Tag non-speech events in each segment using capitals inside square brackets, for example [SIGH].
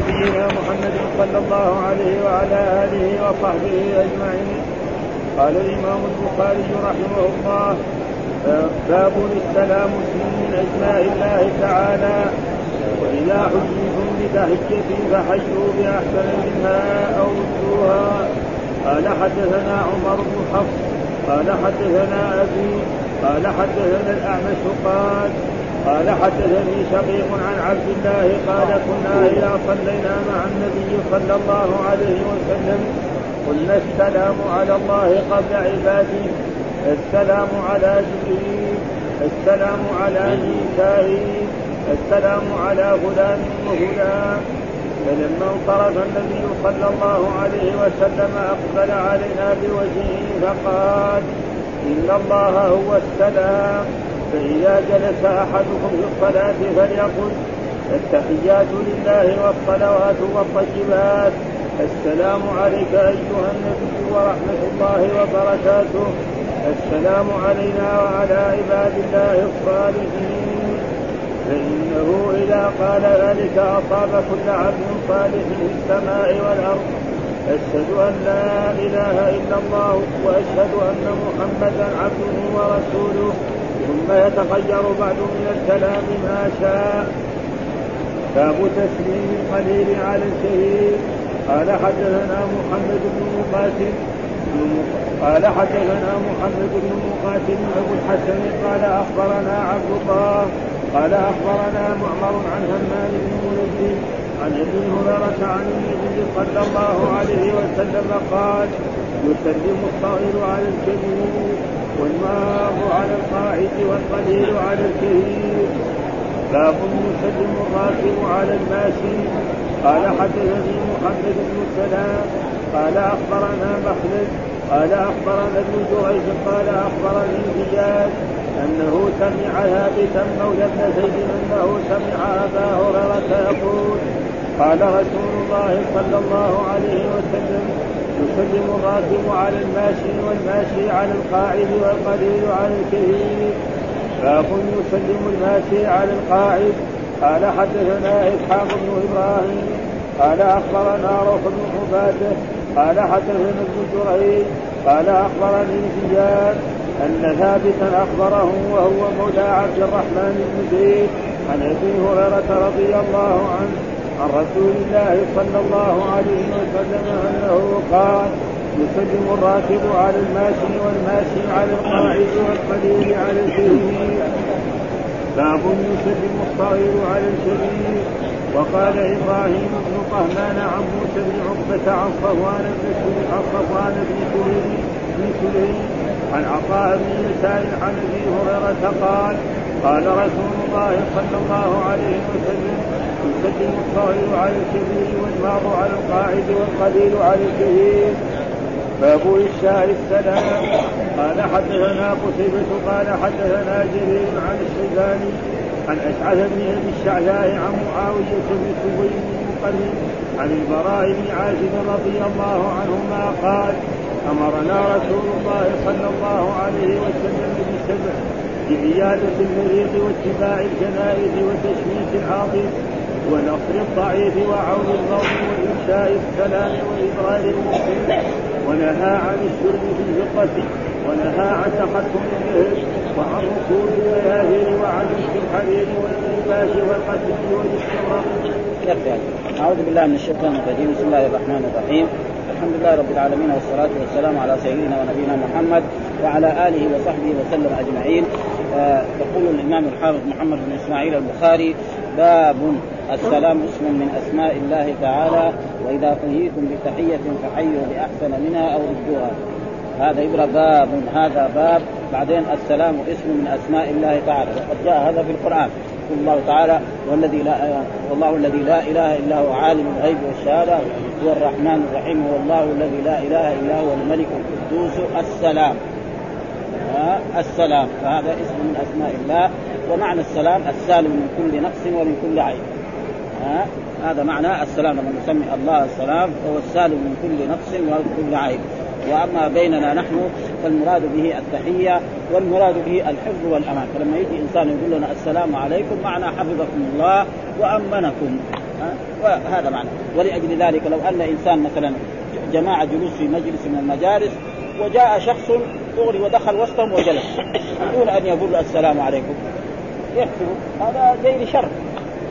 نبينا محمد صلى الله عليه وعلى آله وصحبه أجمعين. قال الإمام البخاري رحمه الله باب السلام من أسماء الله تعالى وإذا حييتم بتحيه فحيوا بأحسن منها أو ردوها. قال حدثنا عمر بن حفص قال حدثنا أبي قال حدثنا الأعمش قال قال حدثني شقيق عن عبد الله قال كنا إذا صلينا مع النبي صلى الله عليه وسلم قلنا السلام على الله قبل عباده السلام على جبريل السلام على ميكائيل السلام على فلان وفلان فلما انصرف النبي صلى الله عليه وسلم أقبل علينا بوجهه فقال إن الله هو السلام. فإذا جلس أحدكم في الصلاة فليقل التحيات لله والصلوات والطيبات. السلام عليك أيها النبي ورحمة الله وبركاته. السلام علينا وعلى عباد الله الصالحين. فإنه إذا قال ذلك أصاب كل عبد صالح في السماء والأرض. أشهد أن لا إله إلا الله وأشهد أن محمدا عبده ورسوله. ثم يتخير بعد من الكلام ما شاء. باب تسليم القليل على الشهيد قال حدثنا محمد بن مقاتل قال حدثنا محمد بن مقاتل أبو الحسن قال أخبرنا عبد الله قال أخبرنا معمر عن همام بن منزل عن أبي هريرة عن النبي صلى الله عليه وسلم قال يسلم الصغير على الكبير والماء على القاعد والقليل على الكثير. باب يسلم الراكب على الماشي قال حدثني محمد بن سلام. قال أخبرنا مخلد. قال أخبرنا ابن جريج. قال أخبرني زياد أنه سمع ثابتا مولى ابن زيد أنه سمع أبا هريرة يقول قال رسول الله صلى الله عليه وسلم يسلم الراكب على الماشي والماشي على القاعد والقليل على الكثير. باب يسلم الماشي على القاعد. قال حدثنا إسحاق بن إبراهيم. قال أخبرنا روح بن عبادة. قال حدثنا ابن جريج. قال أخبرني زياد أن ثابتا أخبره وهو مولى عبد الرحمن بن زيد عن أبي هريرة رضي الله عنه عن رسول الله صلى الله عليه وسلم أنه قال يسلم الراكب على الماشي والماشي على القاعد والقليل على الكبير باب يسلم الصغير على الكبير وقال إبراهيم بن طهمان عن موسى بن عقبة عن صفوان بن عن صفوان بن سليم عن عطاء بن يسار عن أبي هريرة قال قال رسول الله صلى الله عليه وسلم يسلم الصغير على الكبير والماض على القاعد والقليل على الكثير باب إفشاء السلام. قال حدثنا قتيبة قال حدثنا جرير عن الشيباني عن أشعث بن أبي الشعثاء عن معاوية بن سويد بن عن البراء بن عازب رضي الله عنهما قال أمرنا رسول الله صلى الله عليه وسلم بسبع بعيادة المريض واتباع الجنائز وتشميت العاطف ونصر الضعيف وعون الموت وإنشاء السلام وإبرار المسلم ونهى عن الشرب في الفقة ونهى عن تختم النهر وعن ركوب المياهر وعن الحرير واللباس والقتل والاستمرار. أعوذ بالله من الشيطان الرجيم. بسم الله الرحمن الرحيم. الحمد لله رب العالمين والصلاة والسلام على سيدنا ونبينا محمد وعلى آله وصحبه وسلم أجمعين. آه يقول الإمام الحافظ محمد بن إسماعيل البخاري باب السلام اسم من أسماء الله تعالى وإذا حييتم بتحية فحيوا بأحسن منها أو ردوها. هذا يبرى باب هذا باب. بعدين السلام اسم من أسماء الله تعالى. وقد جاء هذا في القرآن. يقول الله تعالى والذي لا والله الذي لا إله إلا هو عالم الغيب والشهادة هو الرحمن الرحيم هو الله الذي لا إله إلا هو الملك القدوس السلام. السلام. فهذا اسم من أسماء الله. ومعنى السلام السالم من كل نقص ومن كل عيب. ها؟ هذا معنى السلام لما نسمي الله السلام فهو السالم من كل نقص ومن كل عيب. وأما بيننا نحن فالمراد به التحية والمراد به الحفظ والأمان. فلما يجي إنسان يقول لنا السلام عليكم معنى حفظكم الله وأمنكم. وهذا معنى. ولأجل ذلك لو أن إنسان مثلا جماعة جلوس في مجلس من المجالس وجاء شخص دغري ودخل وسطهم وجلس دون أن يقول السلام عليكم. يحسب هذا جاي لشر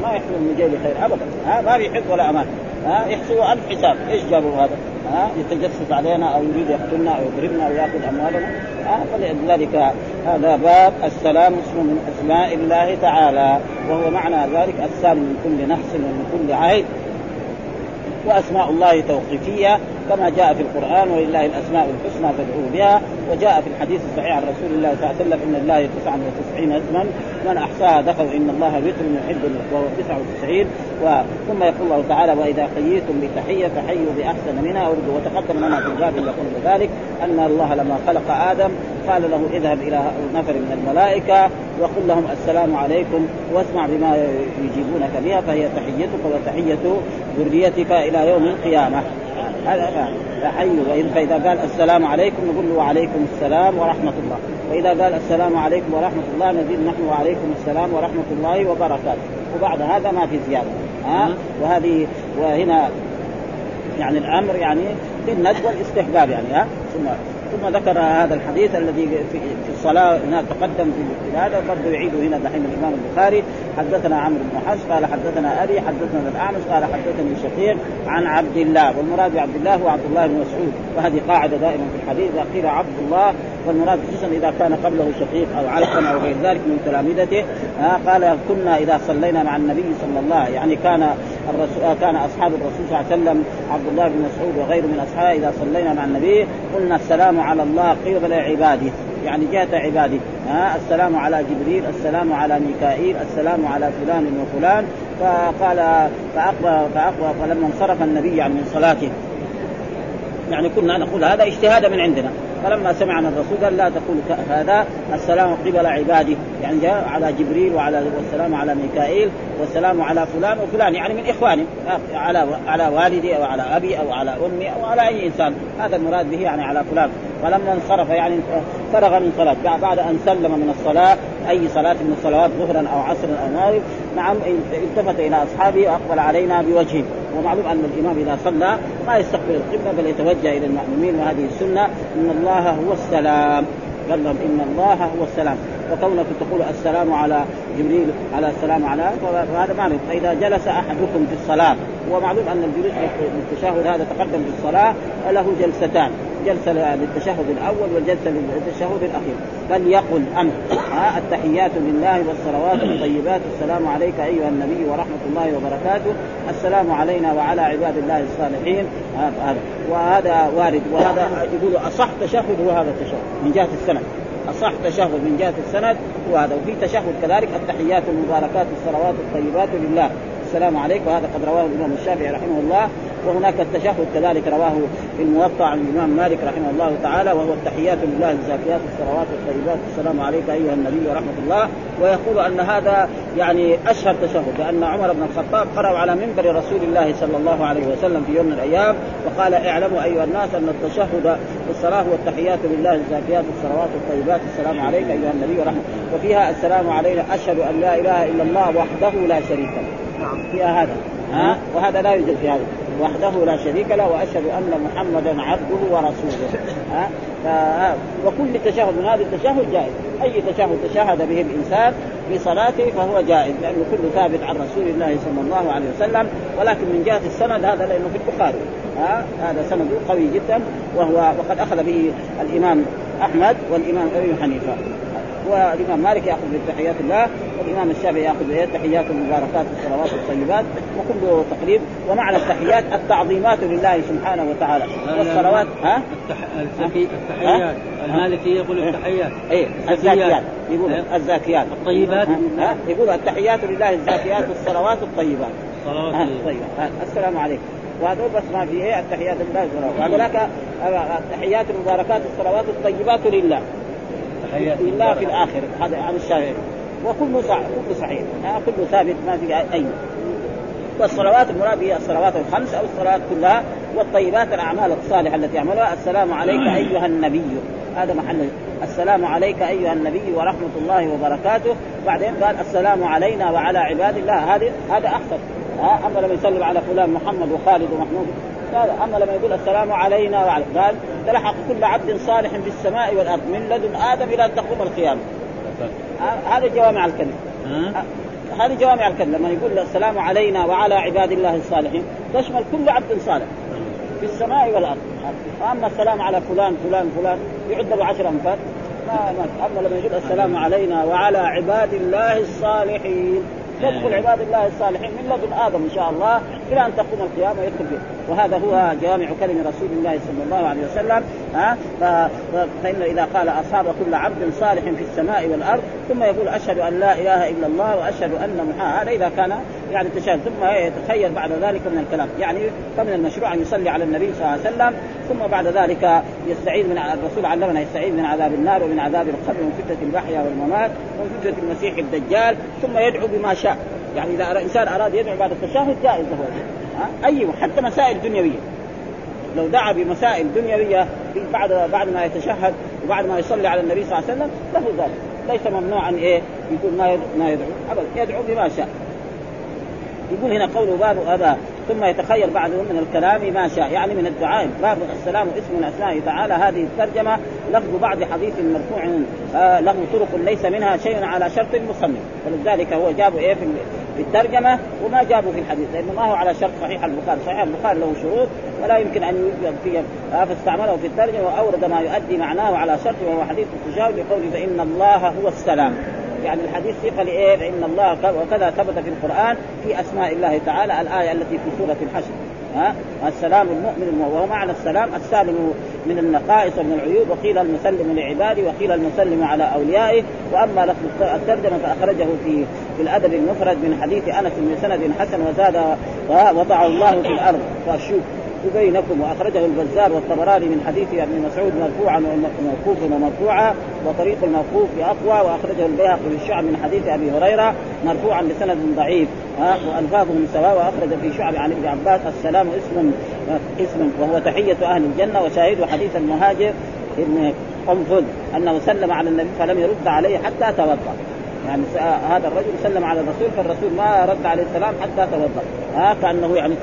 ما يحسب انه جاي لخير ابدا. ها ما بيحب ولا أمان. ها يحسبوا ألف حساب. إيش جابوا هذا؟ ها يتجسس علينا أو يريد يقتلنا أو يضربنا أو يأخذ أموالنا. ها فلذلك هذا باب السلام اسم من أسماء الله تعالى وهو معنى ذلك السلام من كل نفس ومن كل عيب وأسماء الله توقيفيه كما جاء في القرآن ولله الأسماء الحسنى فادعوه بها وجاء في الحديث الصحيح عن رسول الله صلى الله عليه وسلم إن الله 99 اسما من أحصاها دخل إن الله وتر يحب وهو 99 ثم يقول الله تعالى وإذا حييتم بتحية فحيوا بأحسن منها. وتقدم لنا في الباب يقول ذلك أن الله لما خلق آدم قال له اذهب إلى نفر من الملائكة وقل لهم السلام عليكم واسمع بما يجيبونك بها فهي تحيتك وتحية ذريتك إلى يوم القيامة. هذا حي فإذا قال السلام عليكم نقول له وعليكم السلام ورحمة الله. واذا قال السلام عليكم ورحمة الله نزيد نحن وعليكم السلام ورحمة الله وبركاته. وبعد هذا ما في زيادة. ها؟ وهذه وهنا يعني الأمر يعني بالند والاستحباب يعني ها؟ ثم ثم ذكر هذا الحديث الذي في الصلاة هناك تقدم في هذا برضه يعيده هنا دحين الإمام البخاري. حدثنا عمرو بن حفص قال حدثنا أبي حدثنا الاعمش قال حدثني شقيق عن عبد الله والمراد بعبد الله هو عبد الله بن مسعود. وهذه قاعدة دائما في الحديث إذا قيل عبد الله والمراد خصوصا إذا كان قبله شقيق أو علقم أو غير ذلك من تلامذته. آه قال كنا إذا صلينا مع النبي صلى الله يعني كان الرسول كان أصحاب الرسول صلى الله عليه وسلم عبد الله بن مسعود وغيره من أصحابه إذا صلينا مع النبي قلنا السلام على الله قبل عباده يعني جهة عباده ها السلام على جبريل السلام على ميكائيل السلام على فلان وفلان. فقال فأقبل فأقبل فلما انصرف النبي يعني من صلاته. يعني كنا نقول هذا اجتهاد من عندنا. فلما سمعنا الرسول قال لا تقول هذا السلام قبل عبادي. يعني جاء على جبريل وعلى والسلام على ميكائيل والسلام على فلان وفلان. يعني من إخواني. على على والدي أو على أبي أو على أمي أو على أي إنسان. هذا المراد به يعني على فلان. فلما انصرف يعني فرغ من صلاة. بعد أن سلم من الصلاة أي صلاة من الصلوات ظهرا أو عصرا أو مغرب نعم التفت إلى أصحابه وأقبل علينا بوجهه. ومعلوم أن الإمام إذا صلى ما يستقبل القبلة بل يتوجه إلى المأمومين وهذه السنة إن الله هو السلام. قال لهم إن الله هو السلام. وكونك تقول السلام على جبريل على السلام على فهذا معنى فإذا جلس أحدكم في الصلاة هو معلوم أن الجلوس للتشهد هذا تقدم في الصلاة له جلستان جلسه للتشهد الأول والجلسه للتشهد الأخير. بل يقل أمر التحيات لله والصلوات الطيبات السلام عليك أيها النبي ورحمة الله وبركاته السلام علينا وعلى عباد الله الصالحين. هذا. وهذا وارد وهذا يقول أصح تشهد هو هذا التشهد من جهة السند أصح تشهد من جهة السند هو هذا وفي تشهد كذلك التحيات المباركات الصلوات الطيبات لله. السلام عليك وهذا قد رواه الإمام الشافعي رحمه الله وهناك التشهد كذلك رواه الموطأ عن الإمام مالك رحمه الله تعالى وهو التحيات لله الزاكيات الصلوات الطيبات السلام عليك أيها النبي ورحمة الله. ويقول أن هذا يعني أشهر تشهد لأن عمر بن الخطاب قرأ على منبر رسول الله صلى الله عليه وسلم في يوم من الأيام وقال اعلموا أيها الناس أن التشهد الصلاه هو التحيات لله الزاكيات الصلوات الطيبات السلام عليك أيها النبي ورحمة وفيها السلام علينا أشهد أن لا إله إلا الله وحده لا شريك له. نعم. فيها هذا. ها؟ وهذا لا يوجد في هذا. وحده لا شريك له وأشهد أن محمدا عبده ورسوله. ها؟ ف... وكل تشهد من هذا التشهد جائز. أي تشهد تشهد به الإنسان في صلاته فهو جائز لأنه كله ثابت عن رسول الله صلى الله عليه وسلم. ولكن من جهة السند هذا لأنه في البخاري. ها؟ هذا سند قوي جدا وهو وقد أخذ به الإمام أحمد والإمام أبي حنيفة. والإمام مالك يأخذ بتحيات الله والإمام الشافعي يأخذ بالتحيات المباركات والصلوات الطيبات وكله تقريب. ومعنى التحيات التعظيمات لله سبحانه وتعالى. والصلوات ها؟ التحيات. المالكي يقول التحيات. اي الزاكيات. يقول الزاكيات. الطيبات. ها؟ يقول التحيات لله الزاكيات والصلوات الطيبات الصلوات طيب السلام عليكم. وهذا بس ما في إيه التحيات لله وهذولاك التحيات المباركات الصلوات الطيبات لله. لله في الآخر. هذا عن الشافعي وكله صحيح كله صحيح. كله ثابت ما في اي والصلوات المراد هي الصلوات الخمس أو الصلوات كلها والطيبات الأعمال الصالحة التي يعملها. السلام عليك أيها النبي. هذا محل. السلام عليك أيها النبي ورحمة الله وبركاته. بعدين قال السلام علينا وعلى عباد الله. هذه هذا احسن أما لما يسلم على فلان محمد وخالد ومحمود. قال أما لما يقول السلام علينا وعلى قال تلحق كل عبد صالح في السماء والأرض من لدن آدم إلى أن تقوم القيامة. هذا جوامع الكلمة. هذه جوامع الكلمة. لما يقول السلام علينا وعلى عباد الله الصالحين تشمل كل عبد صالح في السماء والأرض. أما السلام على فلان فلان فلان يعد له عشر انفاس ما أما لما يقول السلام علينا وعلى عباد الله الصالحين. يدخل عباد الله الصالحين من لدن آدم إن شاء الله إلى أن تقوم القيامة يدخل فيه. وهذا هو جوامع كلمه رسول الله صلى الله عليه وسلم ها؟ فإن إذا قال أصاب كل عبد صالح في السماء والأرض ثم يقول أشهد أن لا إله إلا الله وأشهد أن محمد هذا إذا كان يعني تشهد ثم يتخيل بعد ذلك من الكلام. يعني فمن المشروع أن يصلي على النبي صلى الله عليه وسلم ثم بعد ذلك يستعيذ من الرسول علمنا يستعيذ من عذاب النار ومن عذاب القبر ومن فتنة المحيا والممات ومن فتنة المسيح الدجال ثم يدعو بما شاء يعني إذا الانسان أراد يدعو بعد التشهد جائز له. أي حتى مسائل دنيوية. لو دعا بمسائل دنيوية بعد بعد ما يتشهد وبعد ما يصلي على النبي صلى الله عليه وسلم له ذلك. ليس ممنوعا إيه؟ يقول ما يدعو ما يدعو. ابدا. يدعو بما شاء. يقول هنا قوله باب أبا ثم يتخير بعد من الكلام ما شاء يعني من الدعاء. باب السلام اسم من اسمائه تعالى. هذه الترجمة لفظ بعض حديث مرفوع آه له طرق ليس منها شيء على شرط المصنف ولذلك هو جابه إيه في الترجمة وما جابه في الحديث لأنه ما هو على شرط صحيح البخاري، صحيح البخاري له شروط ولا يمكن أن يوجد فيه فاستعمله في الترجمة وأورد ما يؤدي معناه على شرط وهو حديث التجاوز بقوله فإن الله هو السلام. يعني الحديث ثقة لإيه؟ فإن الله وكذا ثبت في القرآن في أسماء الله تعالى الآية التي في سورة الحشر. ها؟ السلام المؤمن وهو معنى السلام السالم من النقائص ومن العيوب وقيل المسلم لعباده وقيل المسلم على أوليائه. وأما لفظ الترجمة فأخرجه في في الأدب المفرد من حديث أنس بن سند حسن وزاد وضع الله في الأرض. فشوف بينكم وأخرجه البزار والطبراني من حديث ابن مسعود مرفوعا وموقوفا ومرفوعا وطريق الموقوف أقوى وأخرجه البيهقي في الشعب من حديث أبي هريرة مرفوعا بسند ضعيف. والفاظهم سواء وأخرج في شعب عن ابن عباس السلام اسم اسم وهو تحية أهل الجنة وشاهد حديث المهاجر ابن أنه سلم على النبي فلم يرد عليه حتى توضأ. يعني هذا الرجل سلم على الرسول فالرسول ما رد عليه السلام حتى توضأ. ها كأنه يعني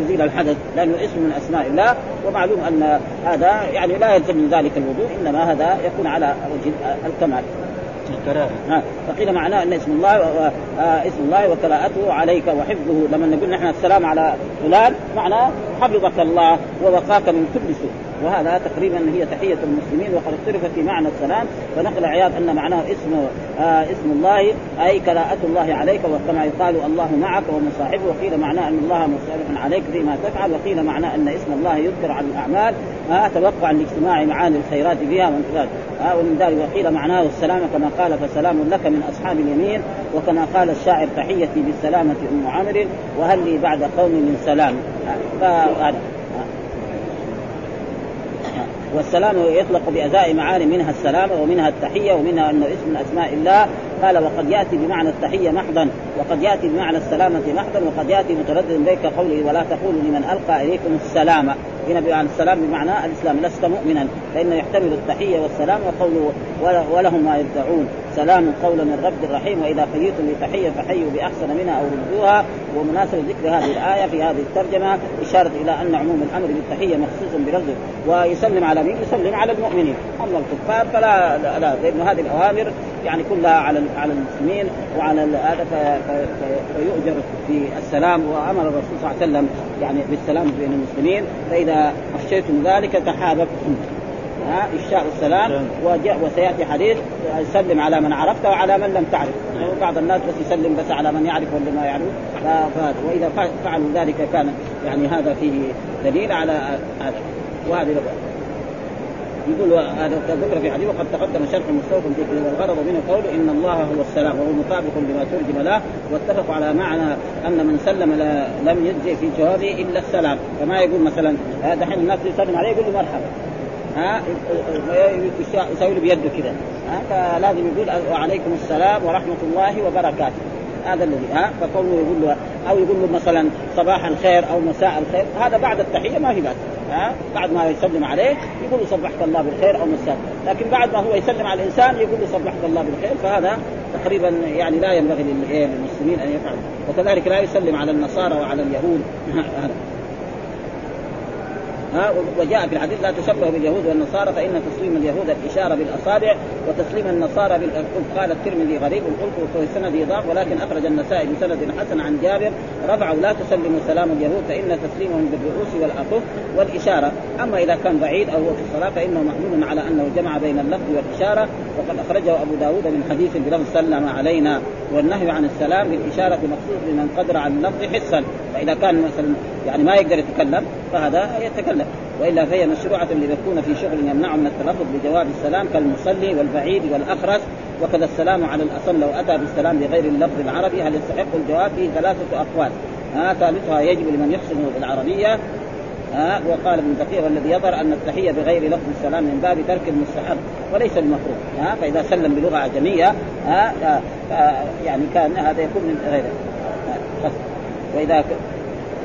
يزيل الحدث لأنه اسم من أسماء الله ومعلوم أن هذا يعني لا يلزم من ذلك الوضوء إنما هذا يكون على وجه الكمال. الكراهة. فقيل معناه أن اسم الله و... آه اسم الله وقراءته عليك وحفظه. لما نقول نحن السلام على فلان معناه حفظك الله ووقاك من كل سوء. وهذا تقريبا هي تحية المسلمين وقد اختلف في معنى السلام. فنقل عياض أن معناه اسم آه اسم الله أي قراءة الله عليك وكما يقال الله معك ومصاحبه. وقيل معناه أن الله مصالح عليك فيما تفعل وقيل معناه أن اسم الله يذكر عن الأعمال. آه توقعا لاجتماع معاني الخيرات بها وانفذاج آه ومن ذلك وقيل معناه السلام كما قال فسلام لك من أصحاب اليمين وكما قال الشاعر تحيتي بالسلامة أم عامر وهل لي بعد قوم من سلام. فهذا. والسلام يطلق بأداء معاني منها السلامة ومنها التحية ومنها أنه اسم من أسماء الله. قال وقد يأتي بمعنى التحية محضا وقد يأتي بمعنى السلامة محضا وقد يأتي متردد بيك قوله ولا تقولوا لمن ألقى إليكم السلام هنا بمعنى السلام بمعنى الإسلام لست مؤمنا فإنه يحتمل التحية والسلام وقوله ولهم ما يدعون سلام قولا من رب رحيم وإذا حييتم بتحية فحيوا بأحسن منها أو ردوها ومناسبه ذكر هذه الآية في هذه الترجمة إشارة إلى أن عموم الأمر بالتحية مخصوص بلفظه ويسلم على مين؟ يسلم على المؤمنين. أما الكفار فلا لا, لا لأن هذه الأوامر يعني كلها على على المسلمين وعلى هذا فيؤجر في السلام. وأمر الرسول صلى الله عليه وسلم يعني بالسلام بين المسلمين فإذا افشيتم ذلك تحاببتم. ها افشاء السلام وجاء وسيأتي حديث سلم على من عرفت وعلى من لم تعرف. بعض الناس بس يسلم بس على من يعرف ولا ما يعرف. وإذا فعلوا ذلك كان يعني هذا فيه دليل على هذا. وهذه يقول هذا ذكر في حديث وقد تقدم شرح مستوفى في الغرض منه قوله إن الله هو السلام وهو مطابق لما ترجم له واتفقوا على معنى أن من سلم لم يجزي في جوابه إلا السلام. فما يقول مثلا دحين الناس يسلم عليه يقول له مرحبا. ها؟ يسوي له بيده كذا ها؟ فلازم يقول وعليكم السلام ورحمة الله وبركاته. هذا الذي ها؟ فكونه يقول له أو يقول له مثلا صباح الخير أو مساء الخير هذا بعد التحية ما في بأس. ها؟ بعد ما يسلم عليه يقول له صبحك الله بالخير أو مساء. لكن بعد ما هو يسلم على الإنسان يقول له صبحك الله بالخير فهذا تقريبا يعني لا ينبغي للمسلمين أن يفعلوا وكذلك لا يسلم على النصارى وعلى اليهود. [LAUGHS] ها وجاء في الحديث لا تشبهوا باليهود والنصارى فإن تسليم اليهود الإشارة بالأصابع وتسليم النصارى بالقلب قال الترمذي غريب القلب وفي سند ضعف ولكن أخرج النسائي بسند حسن عن جابر رفعوا لا تسلموا سلام اليهود فإن تسليمهم بالرؤوس والاكف والإشارة. أما إذا كان بعيد أو هو في الصلاة فإنه محمول على أنه جمع بين اللفظ والإشارة وقد أخرجه أبو داود من حديث بلفظ سلم علينا والنهي عن السلام بالإشارة مخصوص لمن قدر على اللفظ حسا. فإذا كان مثلا يعني ما يقدر يتكلم فهذا يتكلم. وإلا فهي مشروعة ليكون في شغل يمنعه من التلفظ بجواب السلام كالمصلي والبعيد والاخرس وكذا السلام على الأصم لو أتى بالسلام بغير اللفظ العربي هل يستحق الجواب؟ فيه ثلاثة أقوال. ها ثالثها يجب لمن يحسن بالعربية. ها وقال ابن دقيق والذي يظهر أن التحية بغير لفظ السلام من باب ترك المستحب وليس المفروض. ها فإذا سلم بلغة اعجميه ها يعني كان هذا يكون من غيره. وإذا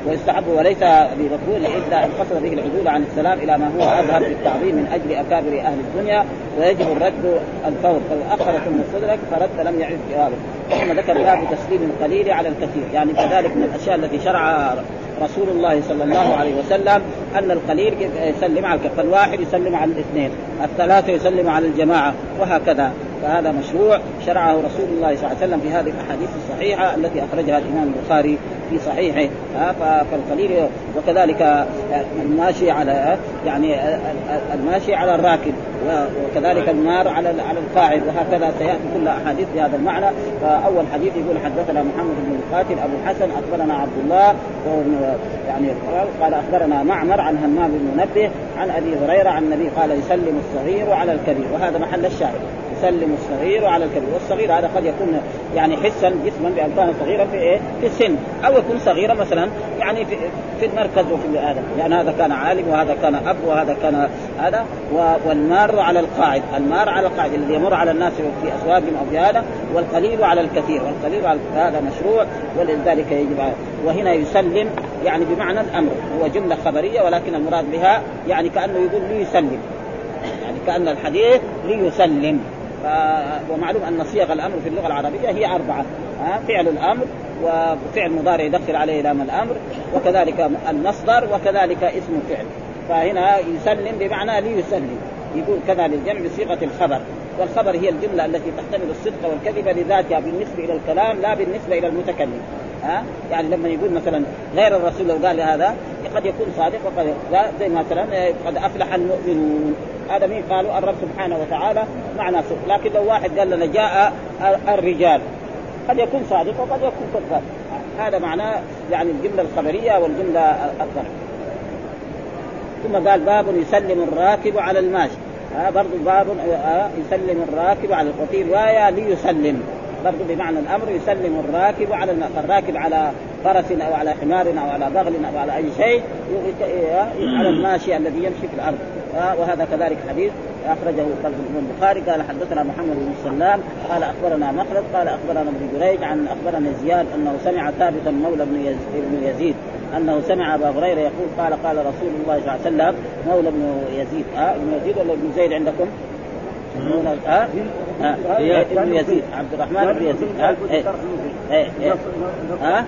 ويستحب وليس بمكروه إلا أن قصد به العدول عن السلام إلى ما هو أظهر في التعظيم من أجل أكابر أهل الدنيا ويجب الرد الفور. فلو اخر ثم استدرك فرد لم يعد جوابه ثم ذكر باب تسليم القليل على الكثير. يعني كذلك من الأشياء التي شرعها رسول الله صلى الله عليه وسلم أن القليل يسلم على الكثير فالواحد يسلم على الاثنين الثلاثة يسلم على الجماعة وهكذا. فهذا مشروع شرعه رسول الله صلى الله عليه وسلم في هذه الأحاديث الصحيحة التي أخرجها الإمام البخاري في صحيحه. فالقليل وكذلك الماشي على يعني الماشي على الراكب وكذلك المار على على القاعد وهكذا سيأتي كل أحاديث بهذا المعنى. فأول حديث يقول حدثنا محمد بن القاتل أبو الحسن أخبرنا عبد الله يعني قال أخبرنا معمر عن همام بن منبه عن أبي هريرة عن النبي قال يسلم الصغير على الكبير. وهذا محل الشاهد. يسلم الصغير على الكبير والصغير هذا قد يكون يعني حسا جسما بألفان صغيرة في إيه؟ في السن أو يكون صغيرا مثلا يعني في, في المركز وفي هذا يعني هذا كان عالم وهذا كان أب وهذا كان هذا. والمار على القاعد المار على القاعد الذي يمر على الناس في اسواقهم أو في هذا والقليل على الكثير. والقليل على هذا مشروع ولذلك يجب وهنا يسلم يعني بمعنى الأمر. هو جملة خبرية ولكن المراد بها يعني كأنه يقول ليسلم. يعني كأن الحديث ليسلم. ومعلوم أن صيغ الأمر في اللغة العربية هي أربعة ها؟ فعل الأمر وفعل مضارع يدخل عليه لام الأمر وكذلك المصدر وكذلك اسم فعل. فهنا يسلم بمعنى ليسلم. يقول كذا للجمع بصيغة الخبر. والخبر هي الجملة التي تحتمل الصدق والكذب لذاتها بالنسبة إلى الكلام لا بالنسبة إلى المتكلم ها؟ يعني لما يقول مثلا غير الرسول لو قال هذا قد يكون صادق وقد زي مثلا قد أفلح المؤمنون. هذا مين قالوا الرب سبحانه وتعالى معنى صدق لكن لو واحد قال لنا جاء الرجال قد يكون صادق وقد يكون كذاب. هذا معناه يعني الجملة الخبرية والجملة الظرف ثم قال باب يسلم الراكب على الماشي ها برضو باب آه، يسلم الراكب على وفي رواية ليسلم. برضو بمعنى الأمر يسلم الراكب على الراكب على فرس أو على حمار أو على بغل أو على أي شيء على الماشي الذي يمشي في الأرض. وهذا كذلك حديث أخرجه البخاري. قال حدثنا محمد بن سلام قال أخبرنا مخلد قال أخبرنا ابن جريج عن أخبرنا زياد أنه سمع ثابتا مولى بن يزيد أنه سمع أبا هريرة يقول قال قال رسول الله صلى الله عليه وسلم مولى بن يزيد. ها ابن يزيد ولا ابن زيد عندكم؟ ها ها ابن يزيد عبد الرحمن بن يزيد. ها إيه إيه ها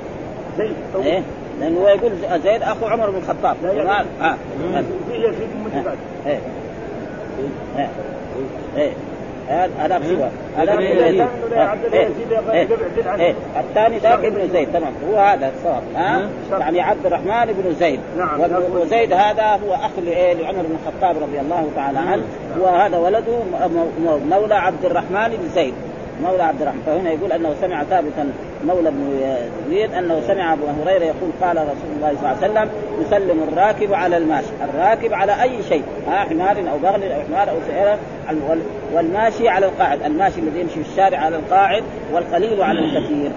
إيه لأنه هو يقول زيد أخو عمر بن الخطاب. ها ها إيه إيه هذا سوى هذا ابن يزيد الثاني ذاك ابن زيد تمام. هو هذا الصواب. ها؟ يعني عبد الرحمن بن زيد. نعم. وزيد هذا هو أخ لعمر بن الخطاب رضي الله تعالى عنه. وهذا ولده مولى عبد الرحمن بن زيد. مولى عبد الرحمن. فهنا يقول أنه سمع ثابتا مولى بن يزيد أنه سمع أبو هريرة يقول قال رسول الله صلى الله عليه وسلم يسلم الراكب على الماشي، الراكب على أي شيء، ها حمار أو بغل أو حمار أو سيارة. والماشي على القاعد، الماشي الذي يمشي في الشارع على القاعد والقليل على الكثير.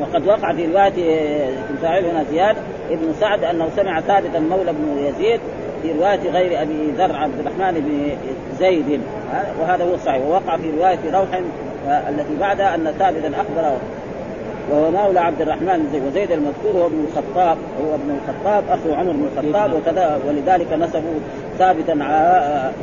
وقد وقع في رواية هنا زياد ابن سعد أنه سمع ثابتا مولى بن يزيد في رواية غير أبي ذر عبد الرحمن بن زيد. وهذا هو الصحيح. ووقع في رواية روح التي بعدها أن ثابتا اخبر وهو مولى عبد الرحمن زيد. وزيد المذكور هو ابن الخطاب هو ابن الخطاب أخو عمر بن الخطاب وكذا ولذلك نسبوا ثابتا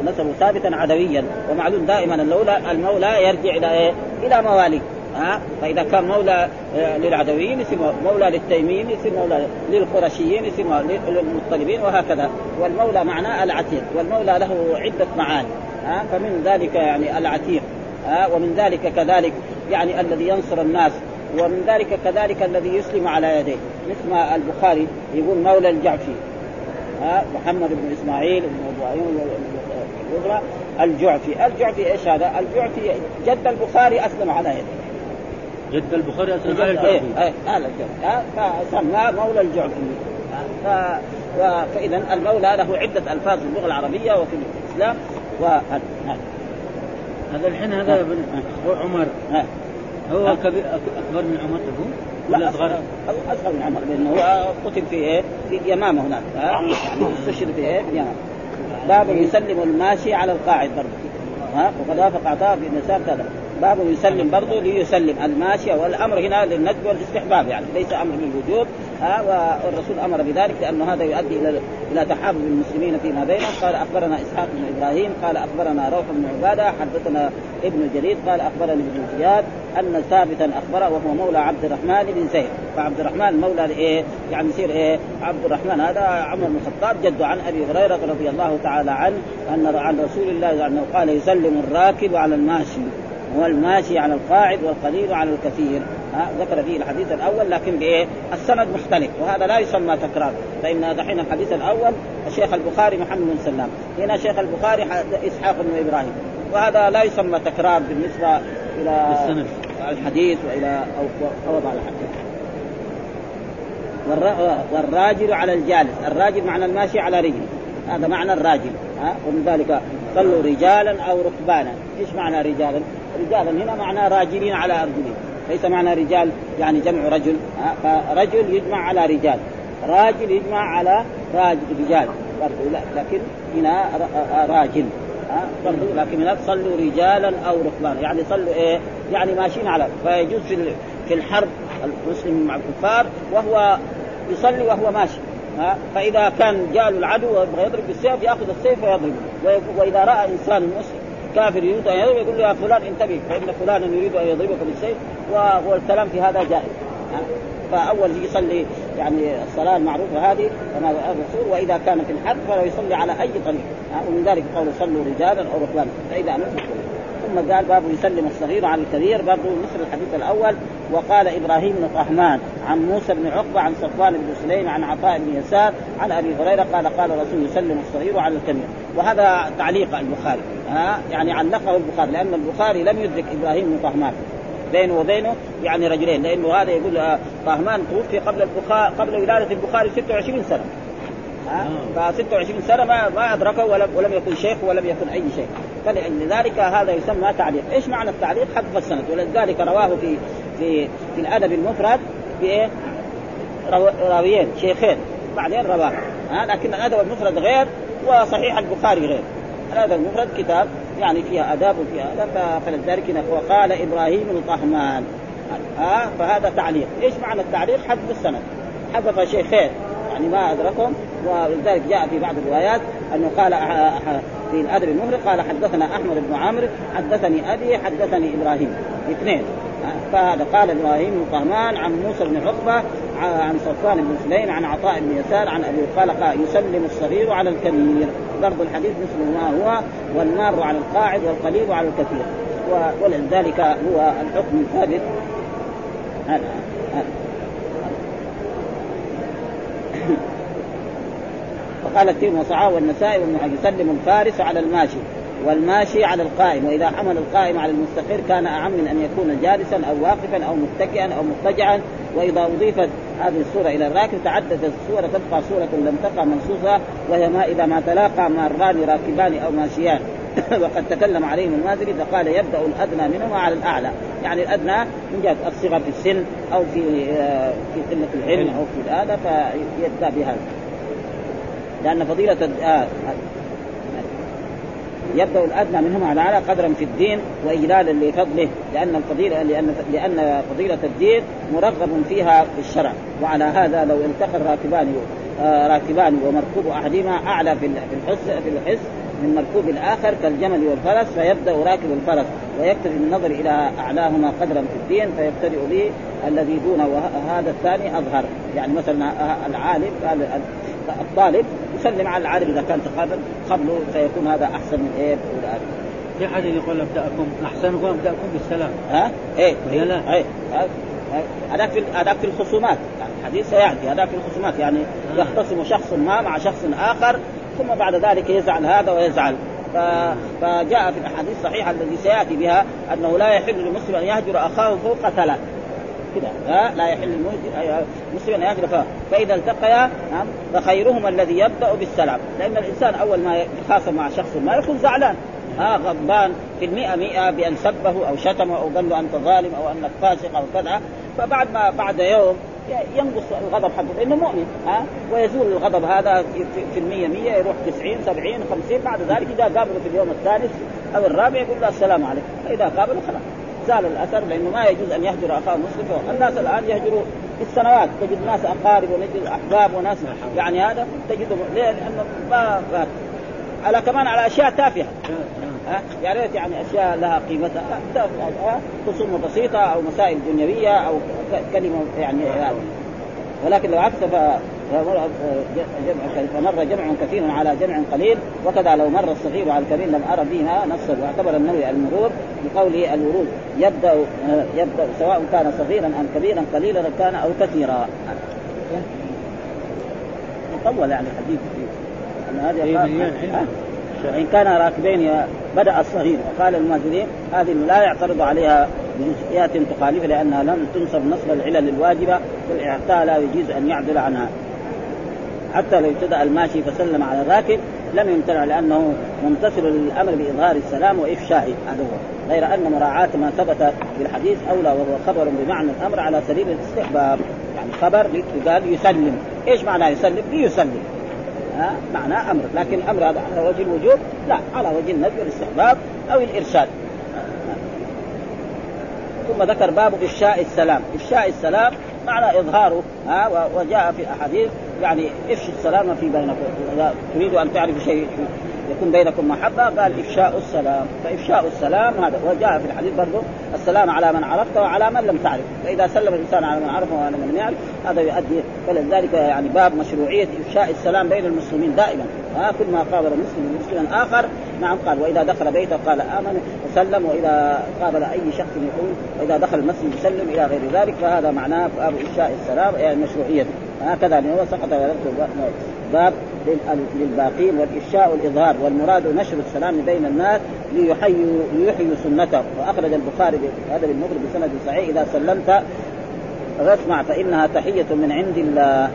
نسبه ثابتا عدويا. ومعلوم دائما المولى المولى يرجع إلى إيه؟ إلى مواليه ها فاذا كان مولى آه، للعدويين يصير مولى للتيميين يصير مولى للقرشيين يصير للمطلبين وهكذا والمولى معناه العتيق والمولى له عده معاني ها فمن ذلك يعني العتيق ها ومن ذلك كذلك يعني الذي ينصر الناس ومن ذلك كذلك الذي يسلم على يديه مثل ما البخاري يقول مولى الجعفي ها محمد بن اسماعيل بن إبراهيم الجعفي الجعفي إيش هذا؟ الجعفي جد البخاري اسلم على يديه جد البخاري اسلم على الجعفي إيه إيه الجعفي فسماه مولى الجعفي ف... فإذا المولى له عدة ألفاظ في اللغة العربية وفي الإسلام وهذا هذا الحين هذا ابن عمر. هو كبير اكبر من عمر هو لا اصغر أصغر من عمر لأنه هو قتل في إيه؟ في اليمامة هناك يعني استشهد في إيه؟ في اليمامة. باب يسلم الماشي على القاعد برضه ها. وقد وافق عطاء بن يسار كذا. باب يسلم برضه ليسلم الماشي والأمر هنا للندب والاستحباب يعني ليس أمر بالوجوب ها والرسول أمر بذلك لأنه هذا يؤدي إلى إلى تحابب المسلمين فيما بينهم قال أخبرنا إسحاق بن إبراهيم قال أخبرنا روح بن عبادة حدثنا ابن جرير قال أخبرني ابن زياد أن ثابتا أخبره وهو مولى عبد الرحمن بن زيد فعبد الرحمن مولى لإيه؟ يعني يصير إيه؟ عبد الرحمن هذا عمر بن الخطاب جده عن أبي هريرة رضي الله تعالى عنه أن عن رسول الله انه قال يسلم الراكب على الماشي والماشي على القاعد والقليل على الكثير ها ذكر فيه الحديث الأول لكن بإيه؟ السند مختلف وهذا لا يسمى تكرار فإن دحين الحديث الأول الشيخ البخاري محمد بن سلام هنا شيخ البخاري إسحاق بن إبراهيم وهذا لا يسمى تكرار بالنسبة إلى السند الحديث وإلى أو وضع الحديث والراجل على الجالس الراجل معنى الماشي على رجل هذا معنى الراجل ها ومن ذلك صلوا رجالا أو ركبانا إيش معنى رجالا؟ رجالا هنا معناه راجلين على ارجلهم ليس معنى رجال يعني جمع رجل فرجل يجمع على رجال. راجل يجمع على راجل رجال. برضو لا لكن هنا راجل ها برضو لكن هناك صلوا رجالا أو ركبانا يعني صلوا إيه؟ يعني ماشيين على فيجوز في في الحرب المسلم مع الكفار وهو يصلي وهو ماشي ها. فإذا كان جاء العدو ويبغى يضرب بالسيف يأخذ السيف ويضربه. وإذا رأى إنسان مسلم كافر يريد أن يضرب يقول له يا فلان انتبه فإن فلانا يريد أن يضربك بالسيف والكلام في هذا جائز. فأول يصلي يعني الصلاة المعروفة هذه كما الرسول وإذا كان في الحرب فلا يصلي على أي طريق. ومن ذلك قول صلوا رجالا أو ركبانا فإذا امنتم ثم قال باب يسلم الصغير على الكبير برضه مثل الحديث الأول وقال إبراهيم بن طهمان عن موسى بن عقبة عن صفوان بن سليم عن عطاء بن يسار عن أبي هريرة قال قال الرسول يسلم الصغير على الكبير. وهذا تعليق البخاري. ها يعني علقه البخاري لأن البخاري لم يدرك إبراهيم بن طهمان. بينه وبينه يعني رجلين لأنه هذا يقول آه، طهمان توفي قبل البخاري قبل ولادة البخاري 26 سنة. ف 26 سنة ما ما أدركه ولم ولم يكن شيخ ولم يكن أي شيء. فلذلك هذا يسمى تعليق، إيش معنى التعليق؟ حذف السند. ولذلك رواه في في في الأدب المفرد بإيه؟ راويين شيخين. بعدين رواه. ها؟ لكن الأدب المفرد غير وصحيح البخاري غير. الادب المفرد كتاب يعني فيها آداب وفيها آداب فلذلك وقال إبراهيم بن طهمان ها فهذا تعليق، إيش معنى التعليق؟ حذف السند. حذف شيخين يعني ما أدركهم. ولذلك جاء في بعض الروايات أنه قال في الأدب المفرد قال حدثنا أحمد بن عمرو حدثني أبي حدثني إبراهيم. اثنين. فهذا قال إبراهيم بن طهمان عن موسى بن عقبة عن صفوان بن سليم عن عطاء بن يسار عن أبي قال يسلم الصغير على الكبير. برضو الحديث مثل ما هو والمار على القاعد والقليل على الكثير. ولذلك هو الحكم الثابت. هذا. وقال [COUGHS] التيم وصعاه والنسائي يسلم الفارس على الماشي. والماشي على القائم. وإذا حمل القائم على المستقر كان أعم من أن يكون جالسا أو واقفا أو متكئا أو مضطجعا. وإذا أضيفت هذه الصورة إلى الراكب تعددت الصورة تبقى صورة لم تقع منصوصة وهي ما إذا ما تلاقى ماران راكبان أو ماشيان. [COUGHS] وقد تكلم عليهم المازري فقال يبدأ الأدنى منهما على الأعلى. يعني الأدنى من جهه الصغر في السن أو في آه، في قلة العلم أو في هذا فيبدأ بهذا. لأن فضيلة آه يبدأ الأدنى منهما على الاعلى قدرا في الدين وإجلالا لفضله لأن الفضيله لأن لأن فضيلة الدين مرغب فيها في الشرع. وعلى هذا لو التقى الراكبان آه، راكبان ومركوب أحدهما أعلى في الحس في الحس من مركوب الآخر كالجمل والفرس فيبدأ راكب الفرس ويكتفي النظر إلى أعلاهما قدرا في الدين فيبتدئ به الذي دونه وهذا الثاني أظهر. يعني مثلا العالم الطالب يسلم على العالم إذا كان تقابل قبله فيكون هذا أحسن من إيه؟ في حديث يقول أبدأكم؟ احسنكم أبدأكم بالسلام. ها؟ إيه. إيه, لا؟ إيه. هذاك في هذاك في الخصومات. يعني الحديث سيأتي. هذاك في الخصومات. يعني آه. يختصم شخص ما مع شخص آخر ثم بعد ذلك يزعل هذا ويزعل. فجاء في الأحاديث الصحيحة الذي سيأتي بها أنه لا يحل للمسلم أن يهجر أخاه فوق ثلاث. كده. ها؟ لا يحل المسلم أن يهجر فوق. فإذا التقيا نعم فخيرهما الذي يبدأ بالسلام. لأن الإنسان أول ما يتخاصم مع شخص ما يكون زعلان. ها غضبان في المئة مئة بأن سبه أو شتمه أو قال له أنت ظالم أو أنك فاسق أو كذا. فبعد ما بعد يوم ينقص الغضب حقه لأنه مؤمن ها ويزول الغضب هذا في المية مية يروح 90 70 50 بعد ذلك إذا قابله في اليوم الثالث أو الرابع يقول له السلام عليكم. فإذا قابله خلاص زال الأثر لأنه ما يجوز أن يهجر أخاه مسلم. الناس الآن يهجروا بالسنوات تجد ناس اقارب ونجد احباب وناس يعني هذا تجدهم ليه؟ لأنه ما على كمان على اشياء تافهه ها يا ريت يعني اشياء لها قيمتها خصومه بسيطه أو مسائل دنيويه أو كلمه يعني ولكن لو عكس فمر جمع كثير على جمع قليل وكذا لو مر الصغير على الكبير لم أرى فيها نصا واعتبر النووي المرور بقوله الورود. يبدأ يبدأ سواء كان صغيرا أم كبيرا قليلا كان أو كثيرا. طول يعني الحديث أن هذه وان كان راكبين بدأ الصغير وقال المهاجرين هذه لا يعترض عليها بجزئيات تخالف لأنها لم تنصب نصب العلل الواجبة والإعطاء لا يجوز أن يعدل عنها. حتى لو ابتدأ الماشي فسلم على الراكب لم يمتنع لأنه ممتثل للأمر بإظهار السلام وافشائه هذا هو غير أن مراعاة ما ثبت في الحديث أولى وهو خبر بمعنى الأمر على سبيل الاستحباب. يعني خبر قال يسلم. إيش معنى يسلم؟ ليسلم. معناه أمر. لكن الأمر هذا على وجه الوجوب لا على وجه الندب والاستحباب أو الإرشاد. ثم ذكر باب إفشاء السلام. إفشاء السلام معنى إظهاره ها وجاء في أحاديث يعني افشوا السلام في بينكم. إذا تريد أن تعرف شيء يكون بينكم محبة قال إفشاء السلام. فإفشاء السلام هذا وجاء في الحديث برضه السلام على من عرفت وعلى من لم تعرف. فإذا سلم الإنسان على من عرفه وعلى من يعرف هذا يؤدي فلذلك يعني باب مشروعية إفشاء السلام بين المسلمين دائما. ها كل ما قابل المسلم مسلما آخر نعم قال وإذا دخل بيته قال آمن وسلم. وإذا قابل أي شخص يقول وإذا دخل المسجد يسلم. إلى غير ذلك فهذا معناه باب إفشاء السلام يعني مشروعيته هكذا هو سقط باب للباقين والإفشاء والإظهار والمراد نشر السلام بين الناس ليحيوا ليحيوا سنته. وأخرج البخاري هذا بالمغرب بسند صحيح إذا سلمت فاسمع فإنها تحية من عند الله.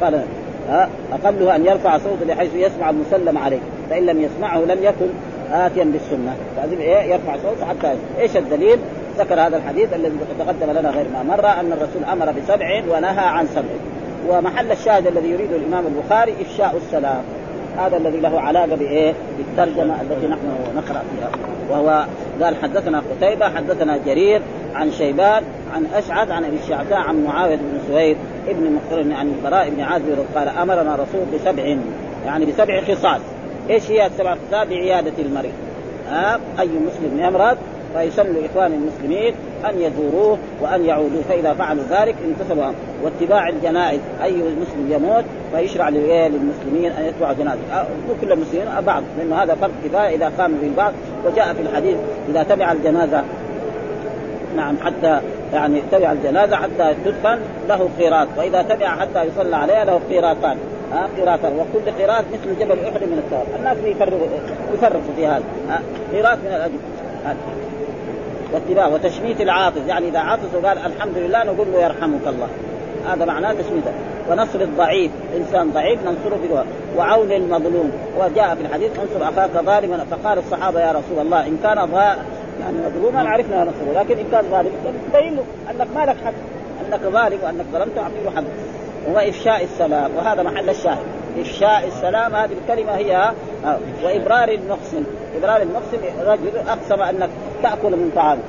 قال ها أقلها أن يرفع صوته بحيث يسمع المسلم عليه فإن لم يسمعه لم يكن آتيا بالسنة. لازم إيه يرفع صوته حتى إيش الدليل؟ ذكر هذا الحديث الذي تقدم لنا غير ما مر أن الرسول أمر بسبع ونهى عن سبع. ومحل الشاهد الذي يريده الإمام البخاري إفشاء السلام. هذا الذي له علاقة بإيه؟ بالترجمة التي نحن نقرأ فيها. وهو قال حدثنا قتيبة حدثنا جرير عن شيبان عن أشعث عن أبي الشعثاء عن معاوية بن سويد ابن مقرن عن البراء بن عازب قال أمرنا رسول بسبع يعني بسبع خصال. إيش هي السبع خصال؟ بعيادة المريض. ها؟ أي مسلم يمرض فيسن لاخوان المسلمين أن يزوروه وأن يعودوا فإذا فعلوا ذلك انتسبوا واتباع الجنائز. أي مسلم يموت فيشرع للمسلمين أن يتبعوا جنازة. مو كل المسلمين بعض. لأنه هذا فرض كفاية إذا قام به البعض وجاء في الحديث إذا تبع الجنازة نعم حتى يعني تبع الجنازة حتى تدفن له قيراط. وإذا تبع حتى يصلى عليها له قيراطان. ها قيراطان. وكل قيراط مثل جبل أحد من الثواب الناس يفرقوا يفرقوا في هذا. قيراط من الاجر واتباع وتشميت العاطس يعني إذا عطس وقال الحمد لله نقول له يرحمك الله. هذا معناه تشميته. ونصر الضعيف. إنسان ضعيف ننصره في وعون المظلوم. وجاء في الحديث انصر أخاك ظالما. فقال الصحابة يا رسول الله إن كان يعني مظلوما عرفنا نصره. لكن إن كان ظالم تبين له أنك ما لك حق. أنك ظالم وأنك ظلمت اعطي له حق. هو إفشاء السلام. وهذا محل الشاهد. إفشاء السلام. هذه الكلمة هي وإبرار المحسن. إبرار المحسن رجل أقسم أنك تأكل من طعامه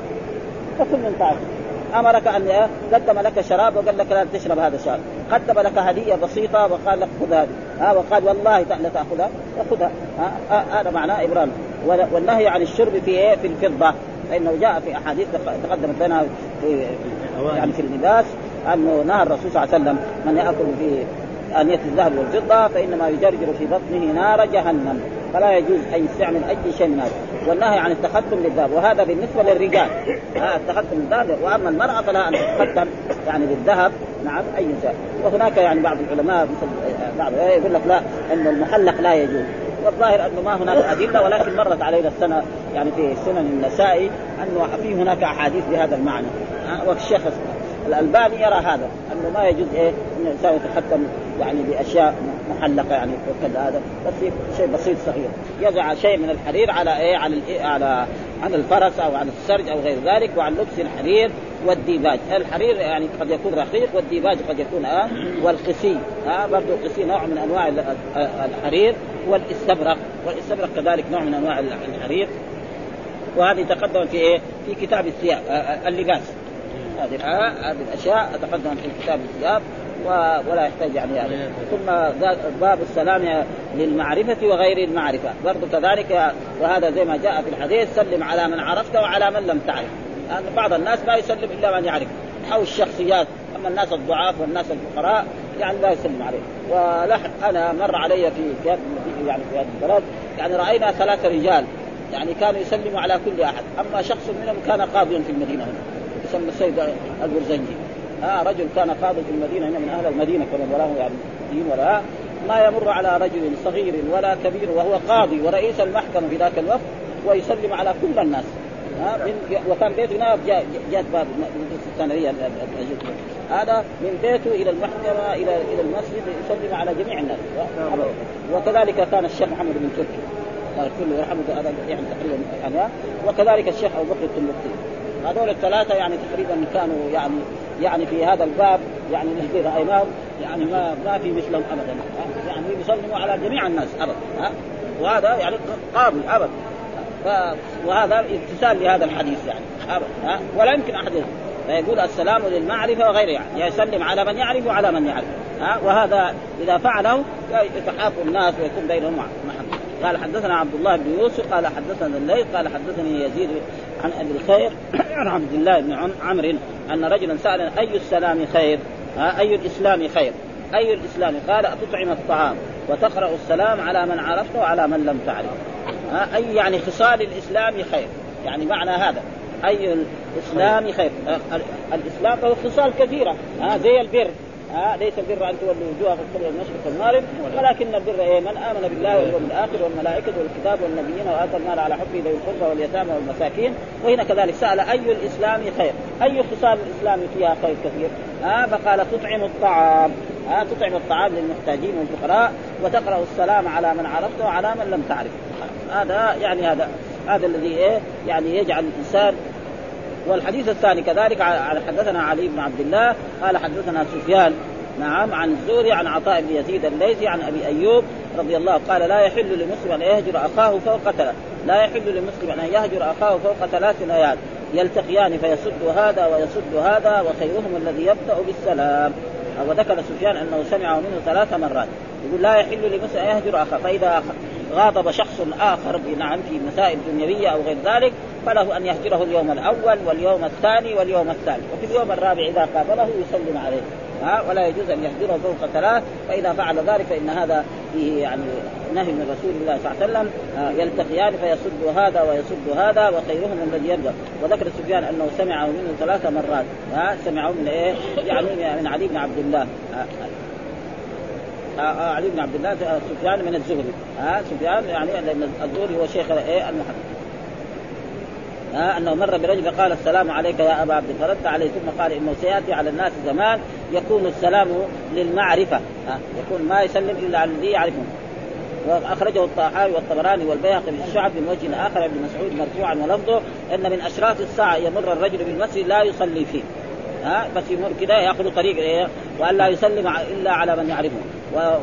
تأكل من طعامه أمرك أن قدم لك شراب وقال لك لا تشرب هذا الشراب. قدم لك هدية بسيطة وقال لك خذ هذه. ها وقال والله لتاخذها فخذها هذا معناه إبرام. والنهي عن الشرب في إيه؟ في الفضة. فإنه جاء في أحاديث تقدمت لنا في يعني في اللباس أنه نهى الرسول صلى الله عليه وسلم من يأكل في آنية الذهب والفضة فإنما يجرجر في بطنه نار جهنم. فلا يجوز أن يستعمل أي شيء من هذا. والنهي عن التختم للذهب وهذا بالنسبة للرجال. ها التختم للذهب وأما المرأة فلا أن تتختم يعني بالذهب. نعم أي شيء. وهناك يعني بعض العلماء مثل بعض يقول لك لا أن المحلق لا يجوز. والظاهر أنه ما هناك أدلة ولكن مرت علينا السنة يعني في سنن النسائي أنه في هناك أحاديث بهذا المعنى. والشيخ الألباني يرى هذا أنه ما يجوز إيه ان الانسان يتختم يعني بأشياء محلقه يعني وكذا هذا بس شيء بسيط صغير. يضع شيء من الحرير على إيه؟ على الإيه على على الفرس أو على السرج أو غير ذلك وعن لبس الحرير والديباج. الحرير يعني قد يكون رقيق والديباج قد يكون آه والقسي آه برضه القسي نوع من أنواع الحرير والاستبرق. والاستبرق كذلك نوع من أنواع الحرير. وهذه تقدم في إيه؟ في كتاب الثياب اللباس. هذه هذه الأشياء تقدم في كتاب الثياب. ولا يحتاج يعني هذا ثم باب السلام للمعرفة وغير المعرفة. برضو كذلك وهذا زي ما جاء في الحديث سلم على من عرفت وعلى من لم تعرف. يعني بعض الناس لا يسلم إلا من يعرف. أو الشخصيات. أما الناس الضعاف والناس الفقراء يعني لا يسلم عليه ولحق أنا مر علي في في يعني في هذا البلد يعني رأينا ثلاثة رجال يعني كانوا يسلموا على كل أحد. أما شخص منهم كان قاضيا في المدينة هنا يسمى السيد البرزنجي. آه رجل كان قاضي في المدينة هنا من أهل المدينة كما ولا يعني دين ولا ما يمر على رجل صغير ولا كبير وهو قاضي ورئيس المحكمة في ذاك الوقت ويسلم على كل الناس. ها من وكان بيته هنا جهه باب الثانوية هذا من بيته إلى المحكمة إلى إلى المسجد يسلم على جميع الناس. وكذلك كان الشيخ محمد بن تركي. كله يرحمه هذا يعني تقريبا يعني. وكذلك الشيخ أبو بكر التنبختي هذول الثلاثة يعني تقريبا كانوا يعني يعني في هذا الباب يعني الذي رايناهم يعني ما ما في مثلهم ابدا. يعني يسلموا على جميع الناس ابدا وهذا يعني قابل ابدا. وهذا امتثال لهذا الحديث يعني ابدا ولا يمكن أحد فيقول السلام للمعرفة وغير يعني يسلم على من يعرف وعلى من يعرف ها؟ وهذا إذا فعله يتحاب الناس ويكون بينهم محبة قال حدثنا عبد الله بن يوسف قال حدثنا الليث قال حدثني يزيد عن أبي الخير [CLEARS THROAT] عن عبد الله بن عمرو أن رجلا سأل أي السلام خير؟ أي الإسلام خير؟ أي الإسلام؟ قال تطعم الطعام وتقرأ السلام على من عرفت وعلى من لم تعرف. أي يعني خصال الإسلام خير، يعني معنى هذا أي الإسلام خير، الإسلام له خصال كثيرة زي البر ها ليس البر أن تولوا وجوهكم قبل المشرق والمغرب ولكن البر إيه من آمن بالله واليوم الآخر والملائكة والكتاب والنبيين وآتى المال على حبه ذوي القربى واليتامى والمساكين وهنا كذلك سأل أي الإسلام خير؟ أي خصال الإسلام فيها خير كثير؟ ها فقال تطعم الطعام ها تطعم الطعام للمحتاجين والفقراء وتقرأ السلام على من عرفت وعلى من لم تعرف هذا يعني هذا هذا الذي إيه يعني يجعل الإنسان والحديث الثاني كذلك حدثنا علي بن عبد الله قال حدثنا سفيان نعم عن الزهري عن عطاء بن يزيد الليثي عن أبي أيوب رضي الله قال لا يحل لمسلم أن يهجر أخاه فوق ثلاث لا يحل لمسلم أن يهجر أخاه فوق ثلاث ليال يلتقيان فيصد هذا ويصد هذا وخيرهم الذي يبدأ بالسلام. وذكر سفيان أنه سمعه منه ثلاث مرات يقول لا يحل لمسلم أن يهجر أخاه فإذا غاضب شخص آخر نعم في مسائل دنيوية أو غير ذلك فله أن يهجره اليوم الأول واليوم الثاني واليوم الثالث وفي اليوم الرابع إذا قابله يسلم عليه. ها؟ ولا يجوز أن يهجره فوق ثلاث فإذا فعل ذلك فإن هذا فيه يعني نهي من رسول الله صلى الله عليه وسلم يلتقيان فيصد هذا ويصد هذا وخيرهم الذي يبدا وذكر سفيان أنه سمعه منه ثلاث مرات. ها؟ سمعه من إيه؟ يعني من علي بن عبد الله. علي بن عبد الله سفيان من الزهري. ها سفيان يعني لأن الزهري هو شيخ إيه المحدث ها أنه مر برجل قال السلام عليك يا أبا عبد فرد عليه ثم قال إنه سيأتي على الناس زمان يكون السلام للمعرفة. ها يكون ما يسلم إلا على الذي يعرفه. وأخرجه الطحاوي والطبراني والبيهقي في الشعب من وجه آخر ابن مسعود مرفوعا ولفظه إن من أشراط الساعة يمر الرجل بالمسجد لا يصلي فيه. ها بس يمر كذا يأخذ طريق إيه؟ وأن لا يسلم إلا على من يعرفه.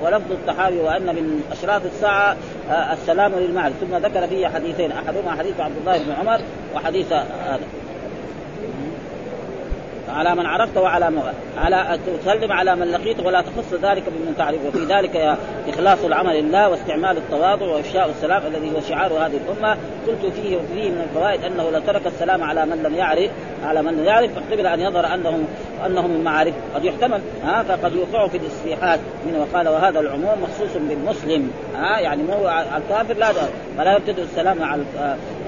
ولفظ الطحاوي وأن من اشراط الساعة السلام للمعرفه ثم ذكر فيه حديثين أحدهما حديث عبد الله بن عمر وحديث هذا على من عرفت وعلى م... على تسلم على من لقيت ولا تخص ذلك بمن تعرف. وفي ذلك إخلاص العمل لله واستعمال التواضع وإفشاء السلام الذي هو شعار هذه الأمة. قلت فيه وفيه من الفوائد أنه لو ترك السلام على من لم يعرف على من يعرف فاحتمل أن يظهر انهم أنهم من معارف. قد يحتمل ها فقد يوقع في الاصلاحات من وقال وهذا العموم مخصوص بالمسلم ها يعني مو الكافر لا فلا يبتدئ السلام على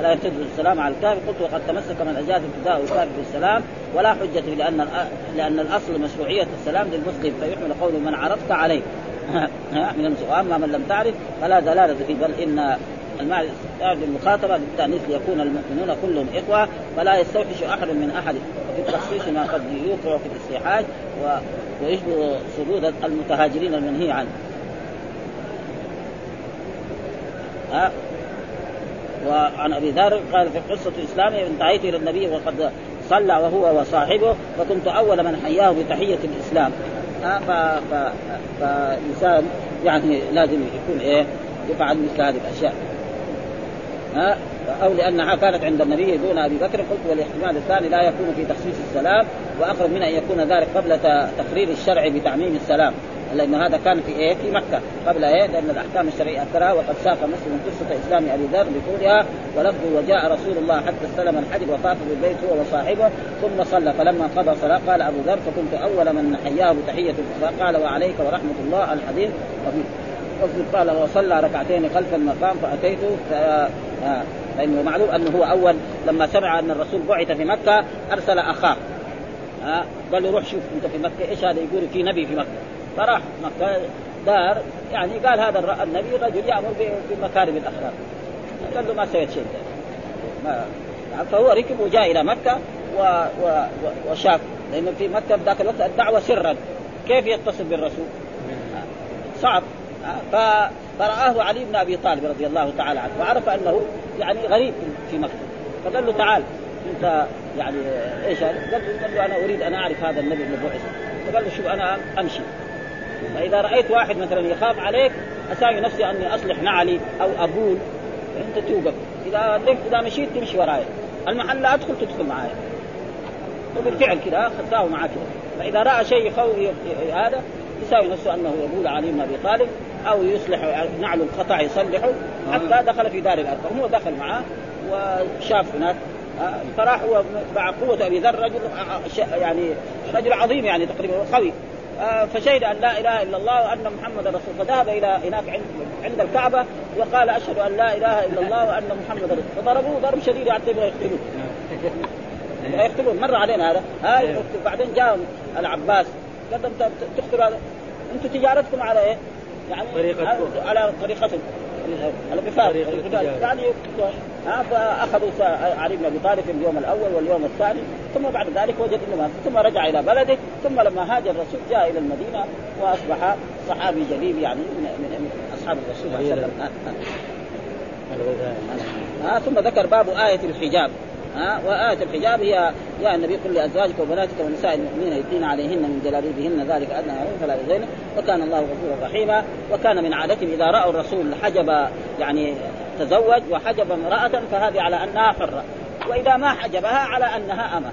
لا يبتدئ السلام على الكافر. قلت وقد تمسك من أجاز ابتداء الكافر بالسلام. ولا حجة لأن لأن الأصل مشروعية السلام للمسلم فيحمل قول من عرفت عليه. [LAUGHS] من المسلم. وأما من لم تعرف فلا دلاله فيه. بل إن المعنى المخاطبه بالتأنيث ليكون المؤمنون كلهم إخوة فلا يستوحش أحد من أحد وفي التخصيص ما قد يوقع في الاستيحاج ويشبه صدود المتهاجرين المنهي عنه. وعن أبي ذر قال في قصة اسلامي انتهيت إلى النبي وقد صلى وهو وصاحبه فكنت أول من حياه بتحية الإسلام. ف... ف... فالانسان يعني لازم يكون إيه؟ يفعل مثل هذه الأشياء. ها؟ أو لأنها كانت عند النبي دون أبي بكر قلت والإحتمال الثاني لا يكون في تخصيص السلام وأقرب من أن يكون ذلك قبل تقرير الشرع بتعميم السلام. لأن هذا كان في إيه؟ في مكة. قبل إيه؟ لأن الأحكام الشرعية اثرها وقد ساق مسلم قصة إسلام أبي ذر بطولها ولفظ وجاء رسول الله حتى استلم الحجر وطاف بالبيت هو وصاحبه ثم صلى. فلما قضى صلاة قال أبو ذر فكنت أول من حياه بتحيه قال وعليك ورحمة الله الحديث وفي قال وصلى ركعتين خلف المقام فاتيته ف... فانه معلوم أنه هو أول لما سمع أن الرسول بعث في مكة أرسل أخاه. ها قال له روح شوف أنت في مكة إيش هذا يقول؟ في نبي في مكة. فراح مكه دار يعني قال هذا النبي رجل يأمر بمكارم الأخلاق. قال له ما سويت شيء ما فهو ركب وجاء إلى مكة و... و... وشاف. لأنه في مكة ذاك الوقت الدعوة سرا. كيف يتصل بالرسول؟ صعب. فرآه علي بن أبي طالب رضي الله تعالى عنه وعرف أنه يعني غريب في مكة. فقال له تعال أنت يعني إيش؟ قال له أنا أريد أن أعرف هذا النبي اللي بعث فقال له شوف أنا أمشي. فإذا رأيت واحد مثلا يخاف عليك اساوي نفسي أني أصلح نعلي أو أقول أنت توقف. إذا إذا مشيت تمشي وراي. المحل لا أدخل تدخل معايا وبالفعل كذا خذاه معاه كذا فإذا رأى شيء يخوف هذا يساوي نفسه أنه يقول علي بن أبي طالب أو يصلح نعل القطع يصلحه. حتى دخل في دار الارقم هو دخل معاه وشاف هناك. فراح هو مع قوة أبي ذر رجل يعني رجل عظيم يعني تقريبا قوي. فشهد أن لا إله إلا الله وأن محمدا رسول فذهب إلى هناك عند عند الكعبة وقال أشهد أن لا إله إلا الله وأن محمدا رسول فضربوه ضرب شديد حتى يبغى يقتلوه. يقتلون مر علينا هذا. هاي بعدين جاء العباس. قال تقتل هذا. أنتم تجارتكم على إيه؟ يعني طريقتكم. على طريقتكم. القفال يعني فأخذوا علي بن أبي طالب في اليوم الأول واليوم الثاني ثم بعد ذلك وجد إنه ثم رجع إلى بلده ثم لما هاجر الرسول جاء إلى المدينة وأصبح صحابي جليل يعني من, من أصحاب الرسول صلى الله عليه وسلم. ها ثم ذكر باب آية الحجاب. ها وآية الحجاب هي يا النبي قل لأزواجك وبناتك ونساء المؤمنين يدين عليهن من جلابيبهن ذلك أدنى فلا يزين وكان الله غفورا رحيما. وكان من عادتهم إذا رأوا الرسول حجب يعني تزوج وحجب امرأة فهذه على أنها حرة. وإذا ما حجبها على أنها أمة.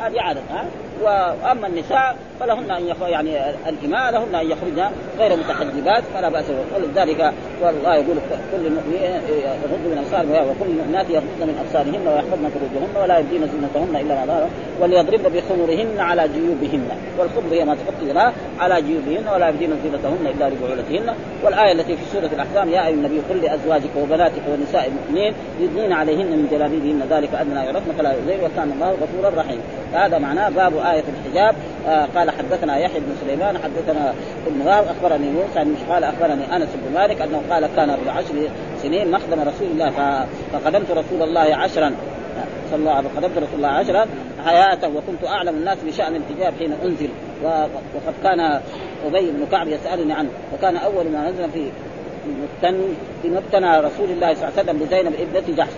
هذه عادة ها؟ وأما النساء فلهن أن. يعني الاماء لهن أن يخرجن غير متحجبات فلا بأس ولذلك والله يقول كل يغض من ابصارهم وكل المؤمنات يغضن من أبصارهن ويحفظن فروجهن ولا يبدين زينتهن إلا ما ظهر وليضربن بخمرهن على جيوبهن والخمر هي ما تحط على جيوبهن ولا يبدين زينتهن إلا لبعولتهن والآية التي في سورة الأحزاب يا أيها النبي قل لأزواجك وبناتك ونساء المؤمنين يدنين عليهن من جلابيبهن ذلك أدنى يعرفن فلا يؤذين وكان الله غفورا رحيما هذا معناه باب آية الحجاب آه قال حدثنا يحيى بن سليمان حدثنا ابن وهب أخبرني موسى بن قال أخبرني أنس بن مالك أنه قال كان ابن عشر سنين مخدم رسول الله فقدمت رسول الله عشرا. صلى الله عليه وسلم رسول الله عشرا حياته وكنت أعلم الناس بشأن الحجاب حين أنزل. وقد كان أبي بن كعب يسألني عنه وكان أول ما نزل في مبتن في مبتنى رسول الله صلى الله عليه وسلم لزينب ابنة جحش.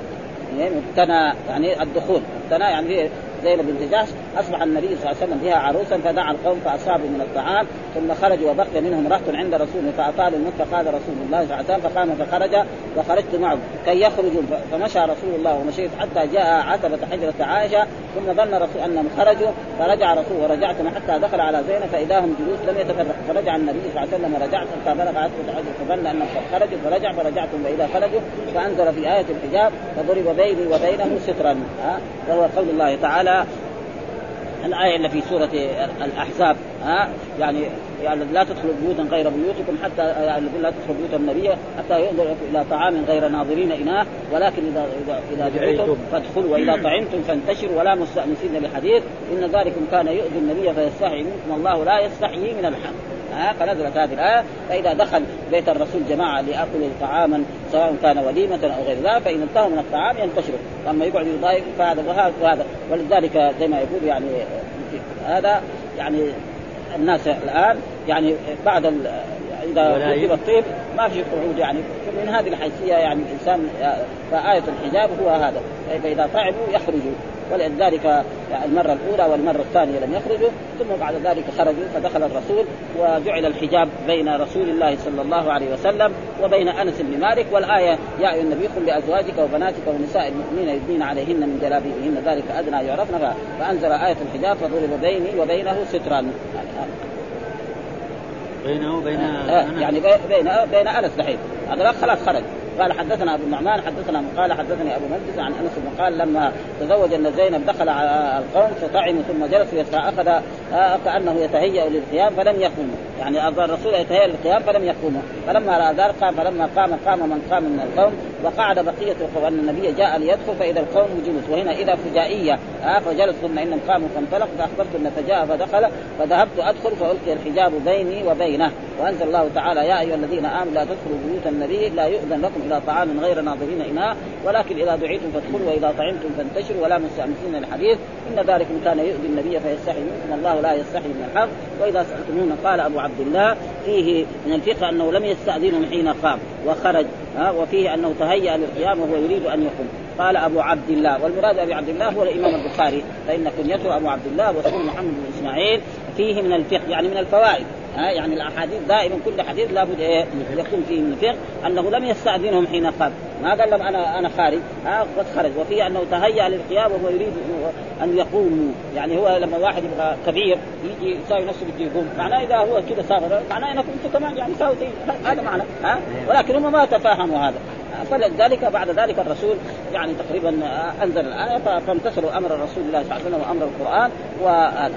يعني مبتنى يعني الدخول. اختنا يعني زينب بنت جحش أصبح النبي صلى الله عليه وسلم بها عروسا فدعا القوم فأصابوا من الطعام ثم خرجوا وبقي منهم رهط عند رسول فأطال الموت فقال رسول الله صلى الله عليه وسلم فقام فخرج وخرجت معه. كي يخرجوا فمشى رسول الله ومشيت حتى جاء عتبة حجرة عائشة ثم ظن رسول أنهم خرجوا فرجع رسول ورجعت حتى دخل على زينب فإذا هم جلوس لم يتفرقوا. فرجع النبي صلى الله عليه وسلم ورجعت حتى بلغ عتبة حجرة فظن أنهم خرجوا فرجع فرجعتم فإذا خرجوا فأنزل في آية الحجاب فضرب بيني وبينه سترا. وهو قول الله تعالى الآية اللي في سورة الأحزاب ها؟ يعني يعني لا تدخلوا بيوتا غير بيوتكم حتى يعني لا تدخلوا بيوت النبي حتى ينظر إلى طعام غير ناظرين اناه ولكن إذا إذا إذا دعيتم فادخلوا وإذا طعمتم فانتشروا ولا مستأنسين لحديث إن ذلكم كان يؤذي النبي فيستحي منكم الله لا يستحيي من الحق. ها فنزلت هذه الآية. فإذا دخل بيت الرسول جماعة ليأكلوا طعاما سواء كان وليمة أو غير ذلك فإن انتهوا من الطعام ينتشروا. اما يقعد يضايق فهذا وهذا وهذا. ولذلك زي ما يقول يعني هذا يعني الناس الآن يعني بعد اذا كتب الطيب ما في قعود يعني. من هذه الحيثية يعني الإنسان فآية الحجاب هو هذا. فإذا تعبوا يخرجوا. ولذلك المرة الأولى والمرة الثانية لم يخرجوا ثم بعد ذلك خرجوا فدخل الرسول وجعل الحجاب بين رسول الله صلى الله عليه وسلم وبين أنس بن مالك. والآية يا أيها النبي قل لأزواجك وبناتك ونساء المؤمنين يدنين عليهن من جلابيبهن ذلك أدنى يعرفن فأنزل آية الحجاب فضرب بيني وبينه سترا. بينه وبين آه يعني بين بين أنس دحين هذا خلاص خرج. قال حدثنا أبو النعمان حدثنا قال حدثني أبو مجلس عن أنس بن قال لما تزوج أن زينب دخل على القوم فطعموا ثم جلسوا فاخذ آه كأنه يتهيأ للقيام فلم يقوموا يعني الرسول يتهيأ للقيام فلم يقوموا. فلما رأى ذلك قام فلما قام قام من قام من القوم وقعد بقية القوم. أن النبي جاء ليدخل فإذا القوم جلوس. وهنا إذا فجائية. آه فجلس ثم إنهم قاموا فانطلق فأخبرت أن فجاء فدخل. فذهبت أدخل فألقي الحجاب بيني وبينه. وأنزل الله تعالى يا أيها الذين آمنوا لا تدخلوا بيوت النبي لا يؤذن لكم إلى طعام غير ناظرين اناء ولكن إذا دعيتم فادخلوا وإذا طعمتم فانتشروا. ولا مستأنسين الحديث إن ذلك كان يؤذي النبي فيستحي منكم. الله لا يستحي من الحق. وإذا سالتمونا قال أبو عبد الله فيه من الفقه أنه لم يستاذنهم حين قام وخرج ها وفيه أنه تهيأ للقيام وهو يريد أن يقوم. قال أبو عبد الله والمراد أبي عبد الله هو الإمام البخاري فإن كنيته أبو عبد الله واسمه محمد بن إسماعيل فيه من الفقه يعني من الفوائد. ها يعني الأحاديث دائما كل حديث لابد إيه يكون فيه من الفقه أنه لم يستأذنهم حين قام. ما قال لهم أنا أنا خارج. ها قد خرج. وفيه أنه تهيأ للقيام وهو يريد أن يقوم. يعني هو لما واحد يبغى كبير يجي يساوي نفسه بده يقوم. معناه إذا هو كذا صار معناه إنكم أنتم كمان يعني ساوي هذا معنى. ها؟ ولكن هم ما تفاهموا هذا. فلذلك بعد ذلك الرسول يعني تقريبا أنزل الآية فامتثلوا أمر رسول الله صلى الله عليه وسلم وأمر القرآن وهذا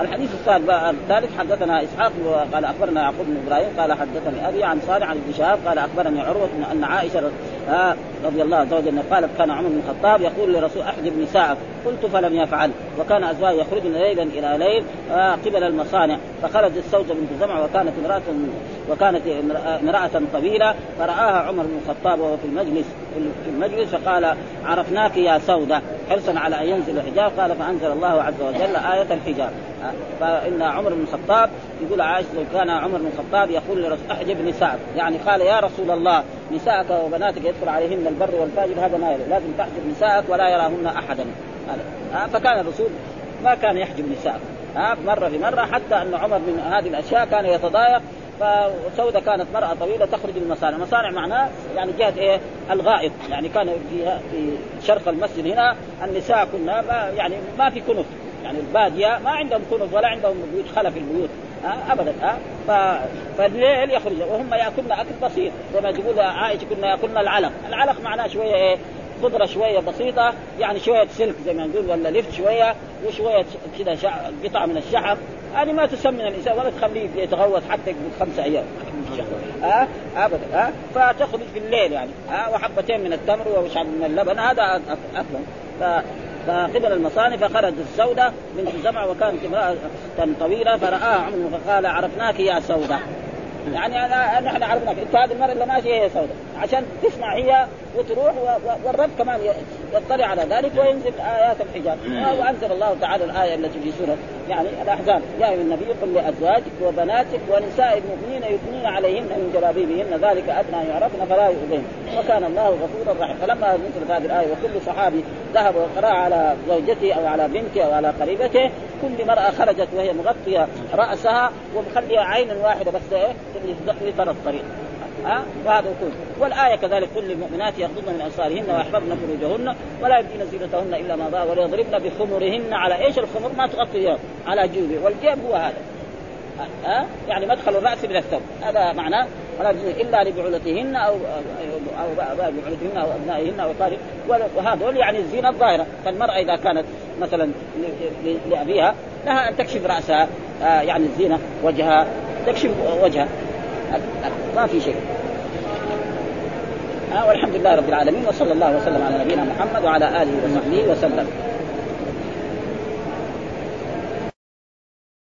الحديث الثالث حدثنا إسحاق قال أخبرنا يعقوب بن إبراهيم قال حدثني أبي عن صالح عن ابن شهاب قال أخبرني عروة أن عائشة رضي الله عنها زوج قالت كان عمر بن الخطاب يقول لرسول أحجب نساءك قلت فلم يفعل وكان أزواجه يخرجن ليلا إلى ليل قبل المصانع فخرج السوجه بنت زمع وكانت امرأة وكانت امرأة طويلة فرآها عمر بن الخطاب وهو في المجلس في المجلس فقال عرفناك يا سودة حرصا على أن ينزل الحجاب. قال فأنزل الله عز وجل آية الحجاب. فإن عمر بن الخطاب يقول عائشه كان عمر بن الخطاب يقول لرسول أحجب نساءك. يعني قال يا رسول الله نساءك وبناتك يدخل عليهن البر والفاجر هذا ما يرى لازم تحجب نساءك ولا يراهن احدا. فكان الرسول ما كان يحجب نساء ها مرة في مرة حتى أن عمر من هذه الأشياء كان يتضايق فسودة كانت مرأة طويلة تخرج المصانع، مصانع معناه يعني جهة إيه؟ الغائط، يعني كان في في شرق المسجد هنا النساء كنا ما يعني ما في كنف، يعني البادية ما عندهم كنف ولا عندهم بيوت خلف البيوت، ابدا ها ف... فالليل يخرج وهم ياكلن أكل بسيط زي ما تقول عائشة كنا ياكلن العلق، العلق معناه شوية إيه؟ خضرة شوية بسيطة يعني شوية سلك زي ما نقول ولا لفت شوية وشوية كذا. قطع من الشحم هذه ما تسمن الإنسان ولا تخليه يتغوط حتى يقعد خمس أيام ها أه؟ ابدا ها أه؟ فتخرج في الليل يعني أه؟ وحبتين من التمر وشعب من اللبن هذا أفضل فقبل المصانع فخرج السودة بنت زمع وكانت امرأة طويلة فرآها عمر فقال عرفناك يا سودة يعني انا نحن عرفناك. أنت هذه المرأة اللي ماشية هي سودة عشان تسمع هي وتروح والرب كمان يطلع على ذلك وينزل آيات الحجاب. وأنزل الله تعالى الآية التي في سورة يعني الأحزاب. يا أيها النبي قل لأزواجك وبناتك ونساء المؤمنين يثنين عليهن من جلابيبهن. ذلك أدنى ان يعرفن فلا يؤذين. وكان الله غفورا رحيما. فلما نزلت هذه الآية وكل صحابي ذهب وقرأ على زوجته أو على بنته أو على قريبته كل مرأة خرجت وهي مغطية رأسها ومخليها عينا واحدة بس إيه؟ في طرف الطريق ها؟ وهذا كله والآية كذلك كل المؤمنات يغضضن من ابصارهن ويحفظن فروجهن ولا يبدين زينتهن إلا ما ظهر وليضربن بخمرهن على إيش الخمر؟ ما تغطي على جيوبه والجيب هو هذا. ها؟ يعني مدخل الرأس من الثوب. هذا معناه ولا إلا لبعولتهن أو أو بعولتهن أو أبنائهن أو قارب وهذول يعني الزينة الظاهرة. فالمرأة إذا كانت مثلا لأبيها لها أن تكشف رأسها. آه يعني الزينة وجهها تكشف وجهها. ما في شيء. آه والحمد لله رب العالمين وصلى الله وسلم على نبينا محمد وعلى آله وصحبه وسلم.